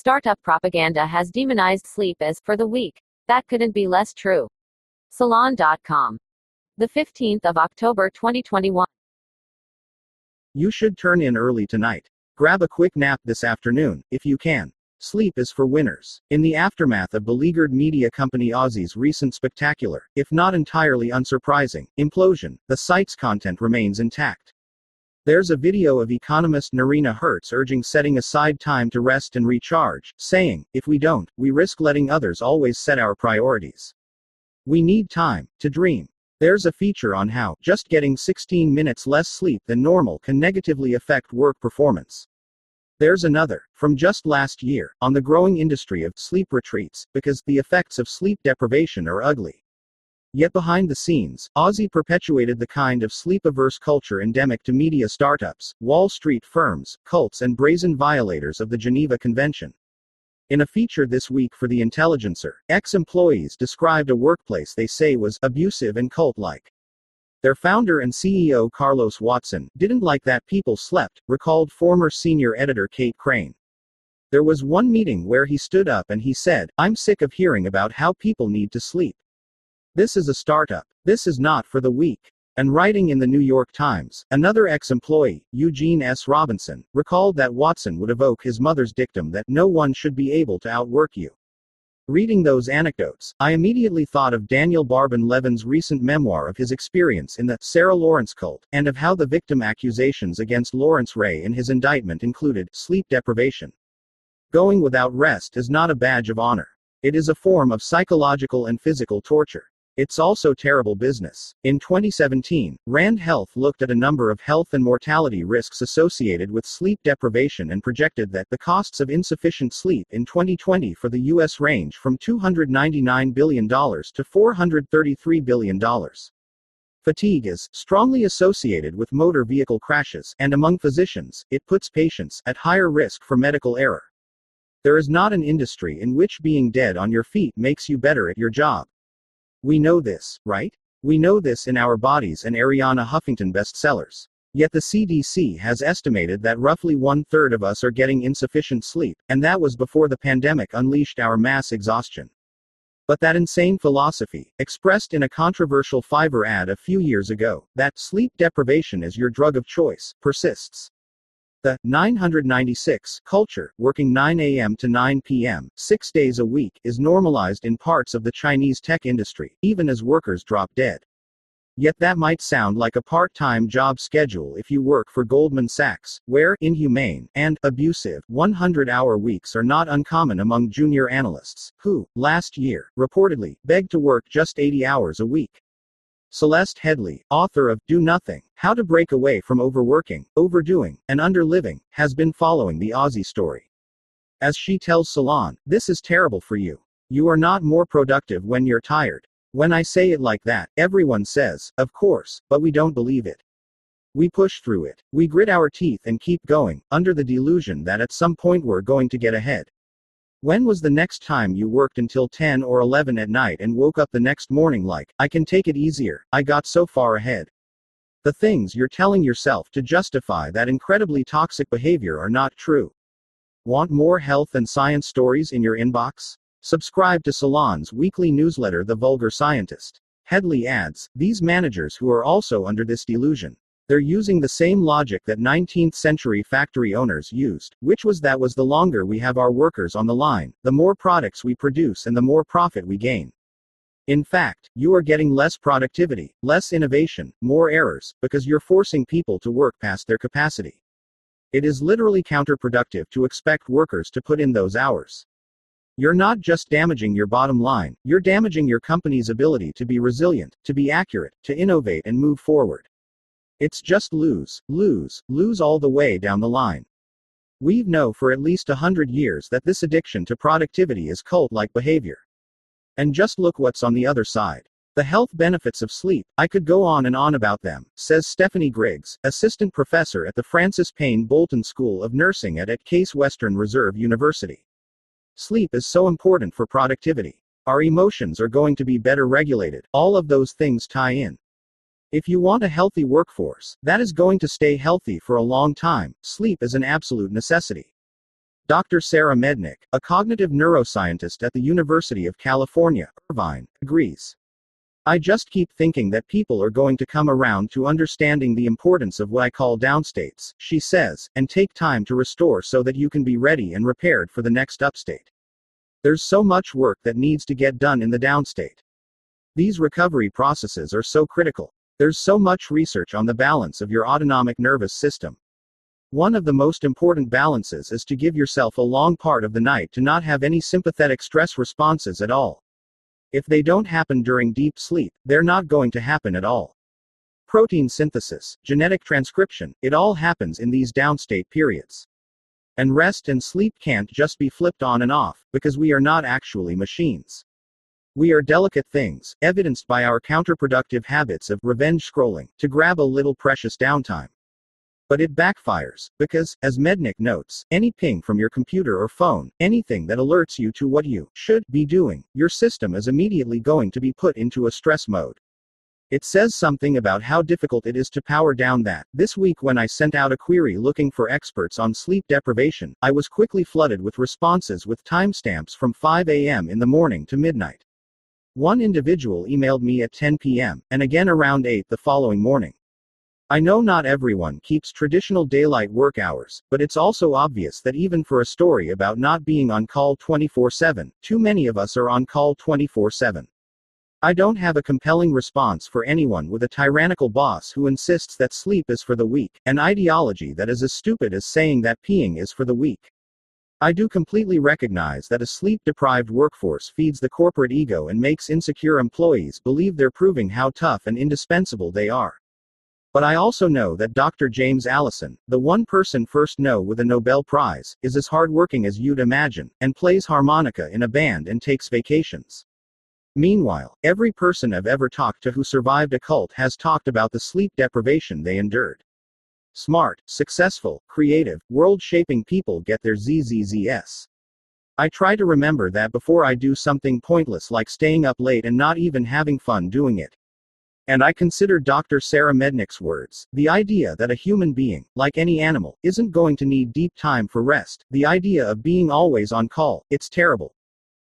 Startup propaganda has demonized sleep as for the weak. That couldn't be less true. Salon.com. The 15th of October 2021. You should turn in early tonight. Grab a quick nap this afternoon, if you can. Sleep is for winners. In the aftermath of beleaguered media company Ozy's recent spectacular, if not entirely unsurprising, implosion, the site's content remains intact. There's a video of economist Noreena Hertz urging setting aside time to rest and recharge, saying, if we don't, we risk letting others always set our priorities. We need time to dream. There's a feature on how just getting 16 minutes less sleep than normal can negatively affect work performance. There's another, from just last year, on the growing industry of sleep retreats, because the effects of sleep deprivation are ugly. Yet behind the scenes, Ozy perpetuated the kind of sleep averse culture endemic to media startups, Wall Street firms, cults, and brazen violators of the Geneva Convention. In a feature this week for The Intelligencer, ex employees described a workplace they say was abusive and cult like. Their founder and CEO Carlos Watson didn't like that people slept, recalled former senior editor Kate Crane. There was one meeting where he stood up and he said, I'm sick of hearing about how people need to sleep. This is a startup. This is not for the weak. And writing in the New York Times, another ex employee, Eugene S. Robinson, recalled that Watson would evoke his mother's dictum that no one should be able to outwork you. Reading those anecdotes, I immediately thought of Daniel Barban Levin's recent memoir of his experience in the Sarah Lawrence cult, and of how the victim accusations against Lawrence Ray in his indictment included sleep deprivation. Going without rest is not a badge of honor. It is a form of psychological and physical torture. It's also terrible business. In 2017, RAND Health looked at a number of health and mortality risks associated with sleep deprivation and projected that the costs of insufficient sleep in 2020 for the U.S. range from $299 billion to $433 billion. Fatigue is strongly associated with motor vehicle crashes, and among physicians, it puts patients at higher risk for medical error. There is not an industry in which being dead on your feet makes you better at your job. We know this, right? We know this in our bodies and Arianna Huffington bestsellers. Yet the CDC has estimated that roughly one third of us are getting insufficient sleep, and that was before the pandemic unleashed our mass exhaustion. But that insane philosophy, expressed in a controversial Fiverr ad a few years ago, that sleep deprivation is your drug of choice, persists. The 996 culture, working 9 a.m. to 9 p.m., six days a week, is normalized in parts of the Chinese tech industry, even as workers drop dead. Yet that might sound like a part time job schedule if you work for Goldman Sachs, where inhumane and abusive 100 hour weeks are not uncommon among junior analysts, who, last year, reportedly, begged to work just 80 hours a week. Celeste Headlee, author of Do Nothing How to Break Away from Overworking, Overdoing, and Underliving, has been following the Ozy story. As she tells Salon, this is terrible for you. You are not more productive when you're tired. When I say it like that, everyone says, of course, but we don't believe it. We push through it. We grit our teeth and keep going, under the delusion that at some point we're going to get ahead. When was the next time you worked until 10 or 11 at night and woke up the next morning like, I can take it easier, I got so far ahead? The things you're telling yourself to justify that incredibly toxic behavior are not true. Want more health and science stories in your inbox? Subscribe to Salon's weekly newsletter, The Vulgar Scientist. Headlee adds, these managers who are also under this delusion they're using the same logic that 19th century factory owners used, which was that was the longer we have our workers on the line, the more products we produce and the more profit we gain. In fact, you are getting less productivity, less innovation, more errors, because you're forcing people to work past their capacity. It is literally counterproductive to expect workers to put in those hours. You're not just damaging your bottom line, you're damaging your company's ability to be resilient, to be accurate, to innovate and move forward. It's just lose, lose, lose all the way down the line. We know for at least a hundred years that this addiction to productivity is cult like behavior. And just look what's on the other side. The health benefits of sleep, I could go on and on about them, says Stephanie Griggs, assistant professor at the Frances Payne Bolton School of Nursing at, at Case Western Reserve University. Sleep is so important for productivity. Our emotions are going to be better regulated, all of those things tie in. If you want a healthy workforce that is going to stay healthy for a long time, sleep is an absolute necessity. Dr. Sarah Mednick, a cognitive neuroscientist at the University of California, Irvine, agrees. I just keep thinking that people are going to come around to understanding the importance of what I call downstates, she says, and take time to restore so that you can be ready and repaired for the next upstate. There's so much work that needs to get done in the downstate. These recovery processes are so critical. There's so much research on the balance of your autonomic nervous system. One of the most important balances is to give yourself a long part of the night to not have any sympathetic stress responses at all. If they don't happen during deep sleep, they're not going to happen at all. Protein synthesis, genetic transcription, it all happens in these downstate periods. And rest and sleep can't just be flipped on and off, because we are not actually machines. We are delicate things, evidenced by our counterproductive habits of revenge scrolling, to grab a little precious downtime. But it backfires, because, as Mednick notes, any ping from your computer or phone, anything that alerts you to what you should be doing, your system is immediately going to be put into a stress mode. It says something about how difficult it is to power down that. This week, when I sent out a query looking for experts on sleep deprivation, I was quickly flooded with responses with timestamps from 5 a.m. in the morning to midnight. One individual emailed me at 10 p.m., and again around 8 the following morning. I know not everyone keeps traditional daylight work hours, but it's also obvious that even for a story about not being on call 24 7, too many of us are on call 24 7. I don't have a compelling response for anyone with a tyrannical boss who insists that sleep is for the weak, an ideology that is as stupid as saying that peeing is for the weak. I do completely recognize that a sleep deprived workforce feeds the corporate ego and makes insecure employees believe they're proving how tough and indispensable they are. But I also know that Dr. James Allison, the one person first no with a Nobel Prize, is as hardworking as you'd imagine, and plays harmonica in a band and takes vacations. Meanwhile, every person I've ever talked to who survived a cult has talked about the sleep deprivation they endured. Smart, successful, creative, world shaping people get their ZZZS. I try to remember that before I do something pointless like staying up late and not even having fun doing it. And I consider Dr. Sarah Mednick's words the idea that a human being, like any animal, isn't going to need deep time for rest, the idea of being always on call, it's terrible.